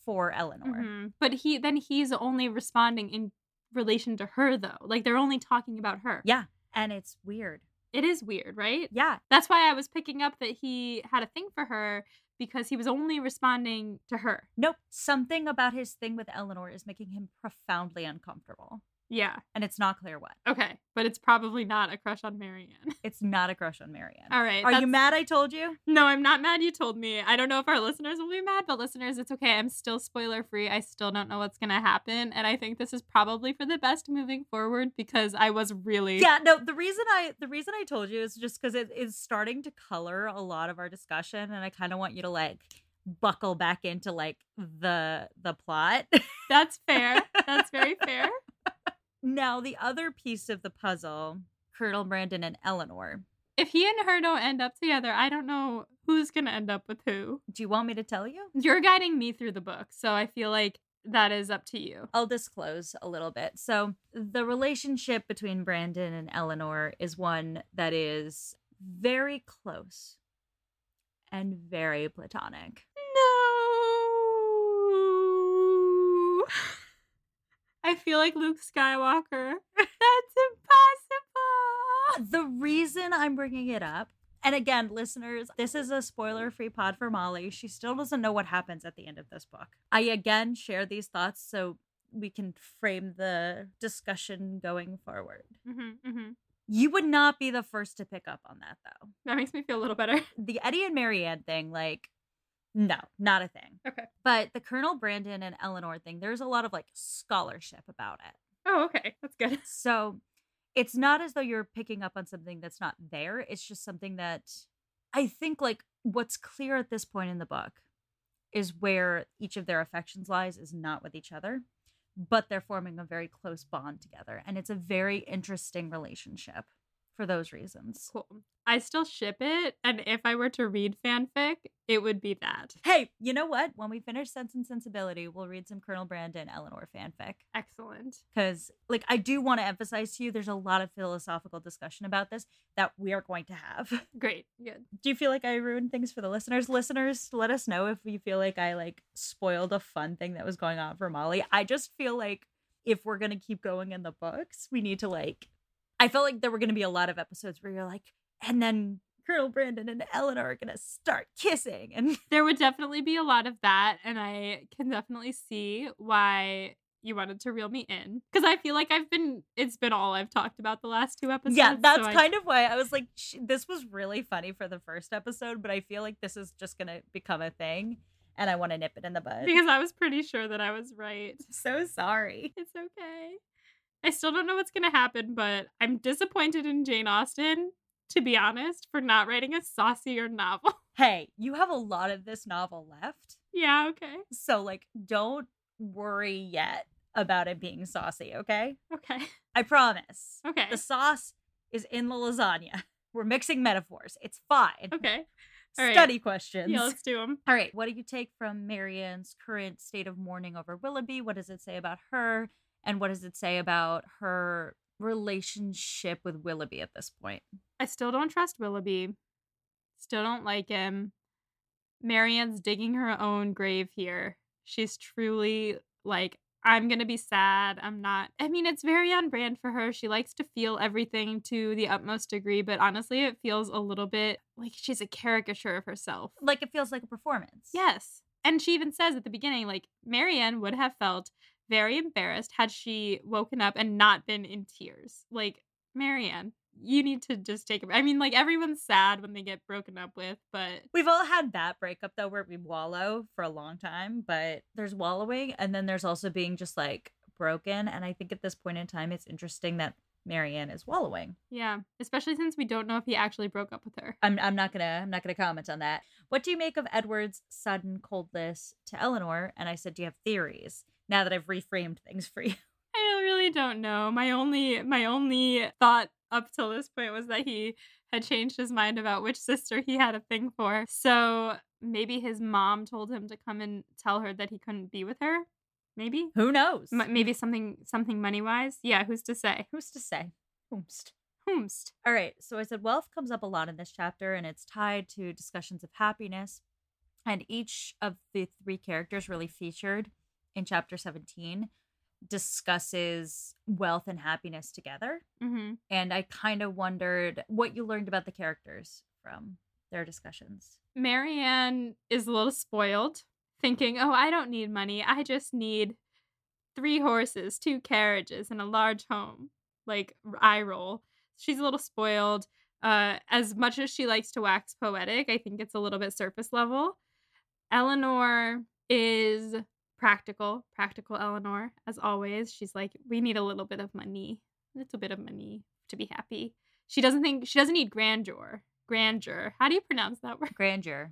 for Eleanor. Mhm. But he then he's only responding in relation to her though. Like they're only talking about her. Yeah. And it's weird. It is weird, right? Yeah. That's why I was picking up that he had a thing for her because he was only responding to her. Nope. Something about his thing with Eleanor is making him profoundly uncomfortable. Yeah. and it's not clear what. Okay. But it's probably not a crush on Marianne. (laughs) It's not a crush on Marianne. All right. Are you mad I told you? No, I'm not mad you told me. I don't know if our listeners will be mad, but listeners, it's okay. I'm still spoiler free. I still don't know what's going to happen. And I think this is probably for the best moving forward because I was really. Yeah, no, the reason I the reason I told you is just because it is starting to color a lot of our discussion and I kind of want you to like buckle back into like the the plot. That's fair. (laughs) That's very fair. Now the other piece of the puzzle, Colonel Brandon and Eleanor. If he and her don't end up together, I don't know who's going to end up with who. Do you want me to tell you? You're guiding me through the book. So I feel like that is up to you. I'll disclose a little bit. So, the relationship between Brandon and Eleanor is one that is very close and very platonic. No. I feel like Luke Skywalker. (laughs) That's impossible. The reason I'm bringing it up, and again, listeners, this is a spoiler free pod for Molly. She still doesn't know what happens at the end of this book. I again share these thoughts so we can frame the discussion going forward. Mm-hmm, mm-hmm. You would not be the first to pick up on that, though. That makes me feel a little better. The Eddie and Marianne thing, like, no, not a thing. Okay. But the Colonel Brandon and Eleanor thing, there's a lot of like scholarship about it. Oh, okay. That's good. So it's not as though you're picking up on something that's not there. It's just something that I think like what's clear at this point in the book is where each of their affections lies is not with each other, but they're forming a very close bond together. And it's a very interesting relationship for those reasons. Cool. I still ship it. And if I were to read fanfic, it would be that. Hey, you know what? When we finish Sense and Sensibility, we'll read some Colonel Brandon Eleanor fanfic. Excellent. Because, like, I do want to emphasize to you there's a lot of philosophical discussion about this that we are going to have. (laughs) Great. Good. do you feel like I ruined things for the listeners? Listeners, let us know if you feel like I like spoiled a fun thing that was going on for Molly. I just feel like if we're gonna keep going in the books, we need to like. I felt like there were gonna be a lot of episodes where you're like, and then Colonel Brandon and Eleanor are gonna start kissing, and (laughs) There would definitely be a lot of that. And I can definitely see why you wanted to reel me in. Because I feel like I've been, it's been all I've talked about the last two episodes. yeah, that's so I- kind of why I was like, this was really funny for the first episode, but I feel like this is just gonna become a thing, and I want to nip it in the bud. Because I was pretty sure that I was right. so sorry. It's okay. I still don't know what's going to happen, but I'm disappointed in Jane Austen, to be honest, for not writing a saucier novel. (laughs) Hey, you have a lot of this novel left. yeah, okay. So, like, don't worry yet about it being saucy, okay? Okay. I promise. Okay. The sauce is in the lasagna. (laughs) We're mixing metaphors. It's fine. Okay. All right. Study questions. Yeah, let's do them. All right. What do you take from Marianne's current state of mourning over Willoughby? What does it say about her? And what does it say about her relationship with Willoughby at this point? I still don't trust Willoughby. Still don't like him. Marianne's digging her own grave here. She's truly like, I'm going to be sad. I'm not. I mean, it's very on brand for her. She likes to feel everything to the utmost degree, but honestly, it feels a little bit like she's a caricature of herself. Like, it feels like a performance. Yes. And she even says at the beginning, like, Marianne would have felt very embarrassed had she woken up and not been in tears. Like, Marianne, you need to just take a I mean, like, everyone's sad when they get broken up with, but We've all had that breakup though where we wallow for a long time, but there's wallowing and then there's also being just like broken. And I think at this point in time, it's interesting that Marianne is wallowing. yeah, especially since we don't know if he actually broke up with her. I'm, I'm not gonna I'm not gonna comment on that. What do you make of Edward's sudden coldness to Eleanor? And I said, do you have theories? Now that I've reframed things for you. (laughs) I really don't know. My only my only thought up till this point was that he had changed his mind about which sister he had a thing for. So maybe his mom told him to come and tell her that he couldn't be with her. Maybe. Who knows? M- maybe something something money wise. Yeah, who's to say? Who's to say? Whomst. Whomst. All right. So I said wealth comes up a lot in this chapter, and it's tied to discussions of happiness. And each of the three characters really featured in chapter 17 discusses wealth and happiness together. Mm-hmm. And I kind of wondered what you learned about the characters from their discussions. Marianne is a little spoiled, thinking, "Oh, I don't need money. I just need three horses, two carriages, and a large home. Like eye roll. She's a little spoiled. Uh, as much as she likes to wax poetic, I think it's a little bit surface level. Eleanor is practical, practical Eleanor, as always. She's like, we need a little bit of money, a little bit of money to be happy. She doesn't think she doesn't need grandeur. Grandeur. How do you pronounce that (laughs) word? Grandeur.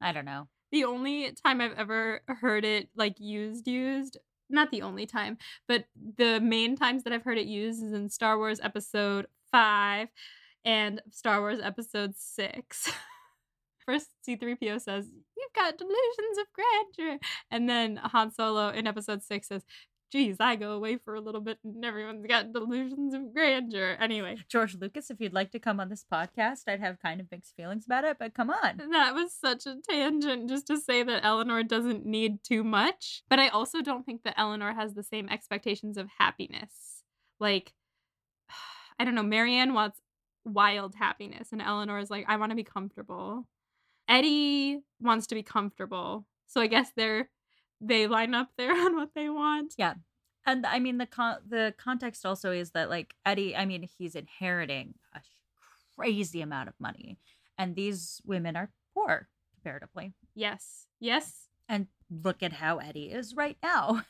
I don't know. The only time I've ever heard it like used, used, not the only time, but the main times that I've heard it used is in Star Wars episode five and Star Wars episode six. (laughs) First, C3PO says, You've got delusions of grandeur. And then Han Solo in episode six says, Geez, I go away for a little bit and everyone's got delusions of grandeur. Anyway, George Lucas, if you'd like to come on this podcast, I'd have kind of mixed feelings about it, but come on. that was such a tangent just to say that Eleanor doesn't need too much. But I also don't think that Eleanor has the same expectations of happiness. Like, (sighs) I don't know, Marianne wants wild happiness, and Eleanor is like, I want to be comfortable. Eddie wants to be comfortable. So I guess they're they line up there (laughs) on what they want. Yeah. And I mean the con- the context also is that like Eddie, I mean he's inheriting a crazy amount of money and these women are poor comparatively. Yes. Yes. And look at how Eddie is right now.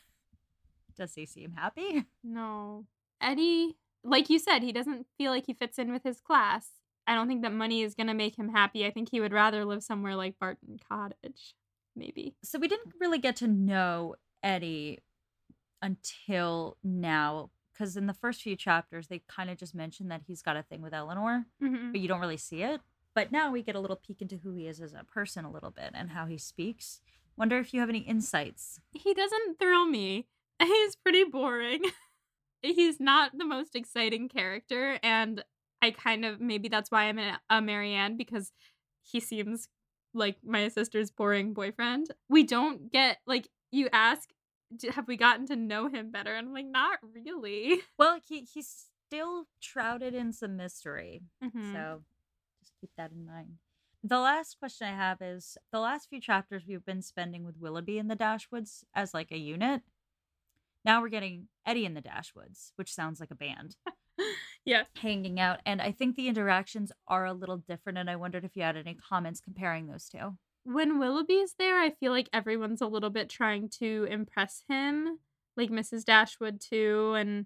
(laughs) Does he seem happy? No. Eddie, like you said, he doesn't feel like he fits in with his class. I don't think that money is going to make him happy. I think he would rather live somewhere like Barton Cottage, maybe. So we didn't really get to know Eddie until now because in the first few chapters they kind of just mention that he's got a thing with Eleanor, Mhm. but you don't really see it. But now we get a little peek into who he is as a person a little bit and how he speaks. Wonder if you have any insights. He doesn't thrill me. (laughs) He's pretty boring. (laughs) He's not the most exciting character, and I kind of maybe that's why I'm a, a Marianne because he seems like my sister's boring boyfriend. We don't get like you ask, have we gotten to know him better? And I'm like, not really. (laughs) Well, he he's still shrouded in some mystery. Mhm. So just keep that in mind. The last question I have is the last few chapters we've been spending with Willoughby in the Dashwoods as like a unit. Now we're getting Eddie in the Dashwoods, which sounds like a band (laughs) (laughs) yeah. hanging out. And I think the interactions are a little different. And I wondered if you had any comments comparing those two. when Willoughby's there, I feel like everyone's a little bit trying to impress him, like Mrs. Dashwood too, and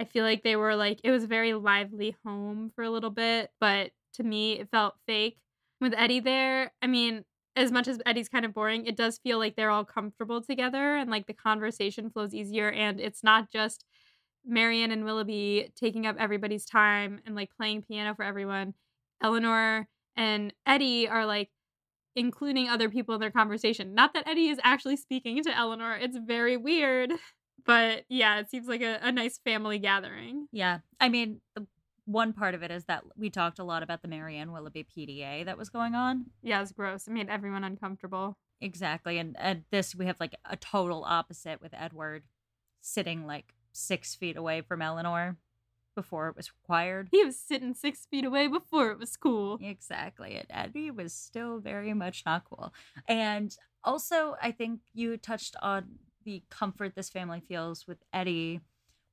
I feel like they were like it was a very lively home for a little bit, but to me it felt fake. With Eddie there, I mean, as much as Eddie's kind of boring, it does feel like they're all comfortable together and like the conversation flows easier and it's not just Marianne and Willoughby taking up everybody's time and like playing piano for everyone. Eleanor and Eddie are like including other people in their conversation. Not that Eddie is actually speaking to Eleanor. It's very weird. But yeah, it seems like a, a nice family gathering. Yeah. I mean, the one part of it is that we talked a lot about the Marianne Willoughby PDA that was going on. Yeah, it's gross. It made everyone uncomfortable. Exactly. And at this, we have like a total opposite with Edward sitting like six feet away from Eleanor before it was required. He was sitting six feet away before it was cool. Exactly. And Eddie was still very much not cool. And also, I think you touched on the comfort this family feels with Eddie,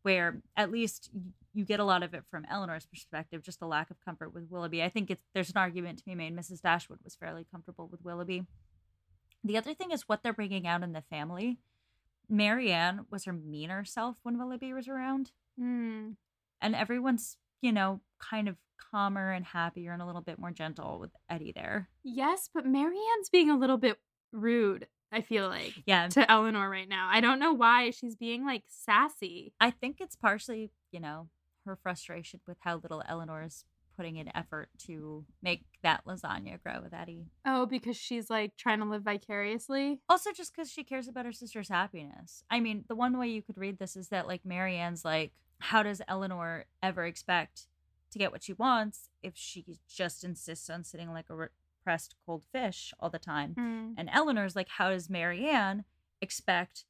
where at least you get a lot of it from Eleanor's perspective, just the lack of comfort with Willoughby. I think it's there's an argument to be made. Mrs. Dashwood was fairly comfortable with Willoughby. The other thing is what they're bringing out in the family. Marianne was her meaner self when Willoughby was around Hmm. and everyone's you know kind of calmer and happier and a little bit more gentle with eddie there Yes, but Marianne's being a little bit rude, I feel like, yeah to Eleanor right now. I don't know why she's being like sassy. i think it's partially you know her frustration with how little eleanor's putting in effort to make that lasagna grow with eddie Oh, because she's like trying to live vicariously. also just because she cares about her sister's happiness i mean the one way you could read this is that like marianne's like how does eleanor ever expect to get what she wants if she just insists on sitting like a repressed cold fish all the time Hmm. And Eleanor's like, how does Marianne expect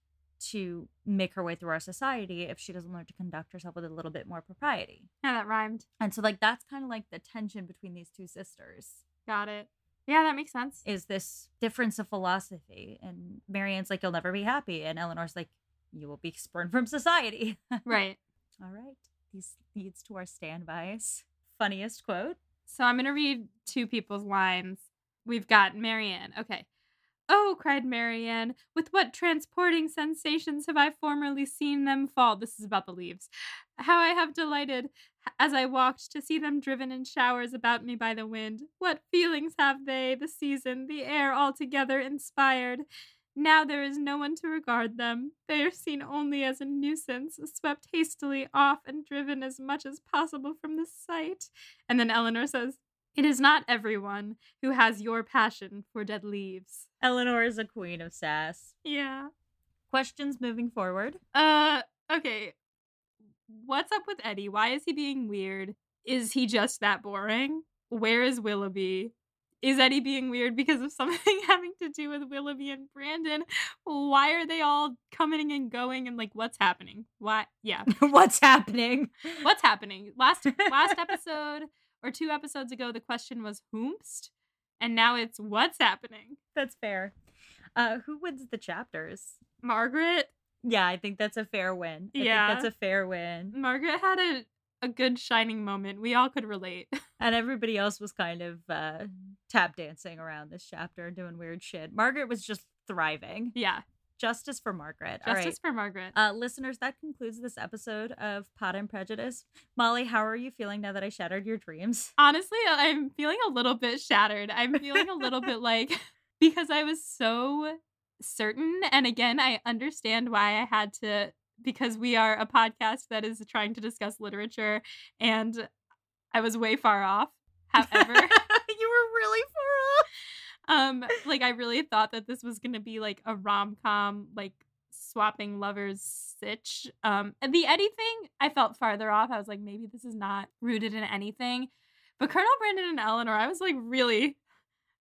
to make her way through our society if she doesn't learn to conduct herself with a little bit more propriety? Yeah, that rhymed. And so, like, that's kind of like the tension between these two sisters Got it. Yeah, that makes sense. is this difference of philosophy. And Marianne's like, you'll never be happy. And Eleanor's like, you will be spurned from society. (laughs) Right. All right. These leads to our standbys. Funniest quote. So I'm going to read two people's lines. We've got Marianne. Okay. Oh, cried Marianne, with what transporting sensations have I formerly seen them fall? This is about the leaves. How I have delighted as I walked to see them driven in showers about me by the wind. What feelings have they, the season, the air altogether inspired? Now there is no one to regard them. They are seen only as a nuisance, swept hastily off and driven as much as possible from the sight. And then Eleanor says, It is not everyone who has your passion for dead leaves. Eleanor is a queen of sass. Yeah. Questions moving forward. Uh, okay. What's up with Eddie? Why is he being weird? Is he just that boring? Where is Willoughby? Is Eddie being weird because of (laughs) something having to do with Willoughby and Brandon? Why are they all coming and going and like what's happening? Why? Yeah. (laughs) What's happening? What's happening? Last last (laughs) episode or two episodes ago the question was whomst and now it's what's happening? That's fair. Uh, who wins the chapters? Margaret Yeah, I think that's a fair win. I Yeah. think that's a fair win. Margaret had a a good shining moment. We all could relate. (laughs) And everybody else was kind of uh, tap dancing around this chapter, doing weird shit. Margaret was just thriving. yeah. Justice for Margaret. Justice right. for Margaret. Uh, listeners, that concludes this episode of Pod and Prejudice. Molly, how are you feeling now that I shattered your dreams? Honestly, I'm feeling a little bit shattered. I'm feeling a little bit like (laughs) because I was so certain. And again, I understand why I had to, because we are a podcast that is trying to discuss literature, and I was way far off. (laughs) However, you were really far. Um, like I really thought that this was gonna be like a rom com, like swapping lovers sitch. Um, and the Eddie thing, I felt farther off. I was like, maybe this is not rooted in anything. But Colonel Brandon and Eleanor, I was like, really,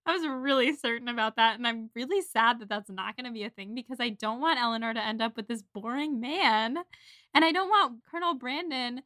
I was really certain about that, and I'm really sad that that's not going to be a thing because I don't want Eleanor to end up with this boring man, and I don't want Colonel Brandon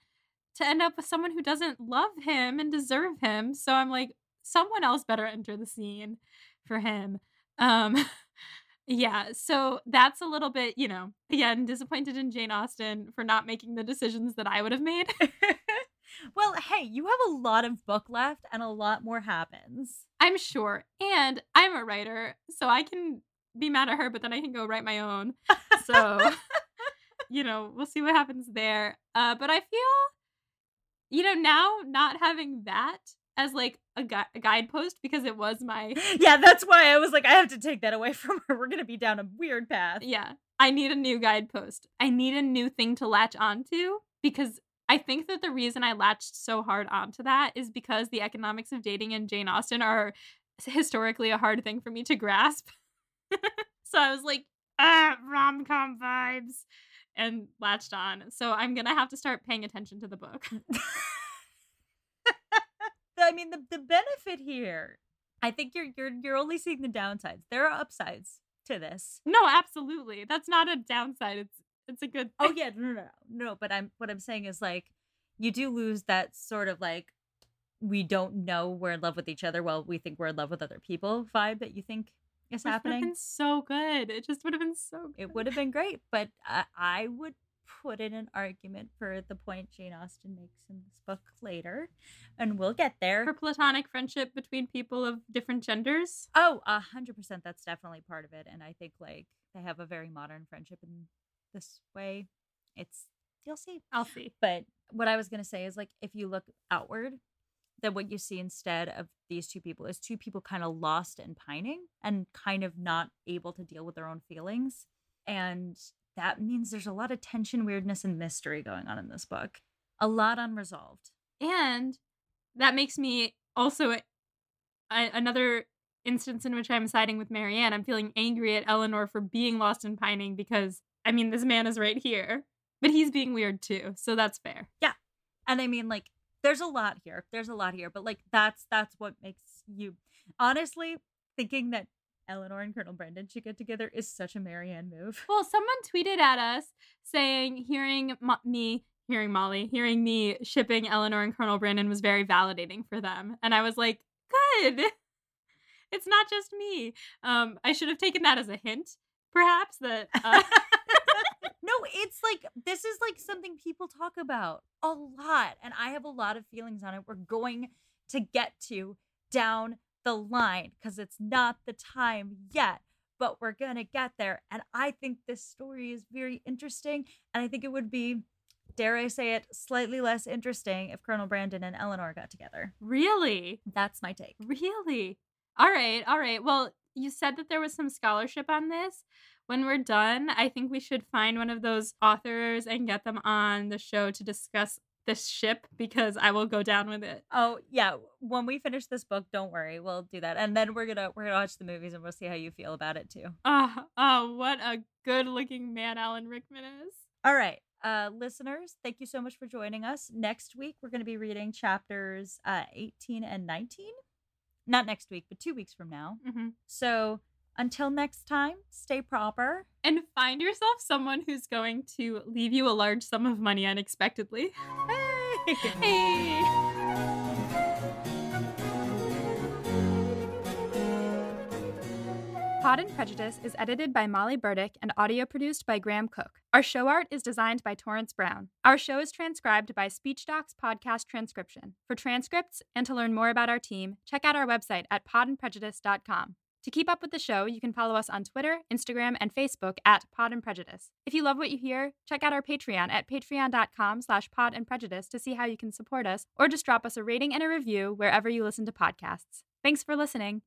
to end up with someone who doesn't love him and deserve him. So I'm like, someone else better enter the scene for him. Um (laughs) yeah, so that's a little bit, you know, again, disappointed in Jane Austen for not making the decisions that I would have made. (laughs) well, hey, you have a lot of book left and a lot more happens. I'm sure. And I'm a writer, so I can be mad at her, but then I can go write my own. So, (laughs) you know, we'll see what happens there. Uh, but I feel, you know, now not having that as like a, gui- a guidepost because it was my, (laughs) yeah, that's why I was like, I have to take that away from her. We're to be down a weird path. yeah, I need a new guidepost. I need a new thing to latch onto because I think that the reason I latched so hard onto that is because the economics of dating and Jane Austen are historically a hard thing for me to grasp. (laughs) so I was like, ah, rom com vibes, and latched on. So I'm gonna have to start paying attention to the book. (laughs) I mean, the, the benefit here, I think you're you're you're only seeing the downsides. There are upsides to this. no, absolutely, that's not a downside. It's it's a good. Oh yeah, no, no, no, no. But I'm what I'm saying is like, you do lose that sort of like, we don't know we're in love with each other while we think we're in love with other people vibe that you think is Which would have happening. been so good. It just would have been so. Good. It would have been great, but I, I would put in an argument for the point Jane Austen makes in this book later, and we'll get there. for platonic friendship between people of different genders. Oh, a hundred percent. That's definitely part of it, and I think like they have a very modern friendship in this way. It's you'll see. I'll see. But what I was gonna say is like if you look outward, then what you see instead of these two people is two people kind of lost and pining and kind of not able to deal with their own feelings. And that means there's a lot of tension, weirdness, and mystery going on in this book. A lot unresolved. And that makes me also a, another instance in which I'm siding with Marianne. I'm feeling angry at Eleanor for being lost and pining because I mean this man is right here, but he's being weird too. So that's fair. Yeah. And I mean, like, there's a lot here. There's a lot here, but like that's that's what makes you honestly thinking that Eleanor and Colonel Brandon should get together is such a Marianne move. Well, someone tweeted at us saying hearing Mo- me, hearing Molly, hearing me shipping Eleanor and Colonel Brandon was very validating for them. And I was like, good. (laughs) It's not just me. Um, I should have taken that as a hint, perhaps, that uh, (laughs) No, (laughs) it's like this is like something people talk about a lot, and I have a lot of feelings on it. We're going to get to down the line because it's not the time yet, but we're gonna get there. And I think this story is very interesting, and I think it would be, dare I say it, slightly less interesting if Colonel Brandon and Eleanor got together. Really? That's my take. Really? All right, all right. Well, you said that there was some scholarship on this. When we're done, I think we should find one of those authors and get them on the show to discuss this ship because I will go down with it. Oh yeah, when we finish this book, don't worry, we'll do that, and then we're gonna we're gonna watch the movies and we'll see how you feel about it too. Oh, oh, what a good-looking man Alan Rickman is. All right, uh, listeners, thank you so much for joining us. Next week, we're gonna be reading chapters uh, eighteen and nineteen. Not next week, but two weeks from now. Mm-hmm. So until next time, stay proper. And find yourself someone who's going to leave you a large sum of money unexpectedly. Hey. Hey! Pod and Prejudice is edited by Molly Burdick and audio produced by Graham Cook. Our show art is designed by Torrance Brown. Our show is transcribed by SpeechDocs Podcast Transcription. For transcripts and to learn more about our team, check out our website at podandprejudice.com. To keep up with the show, you can follow us on Twitter, Instagram, and Facebook at Pod and Prejudice. If you love what you hear, check out our Patreon at patreon.com slash pod and prejudice to see how you can support us, or just drop us a rating and a review wherever you listen to podcasts. Thanks for listening.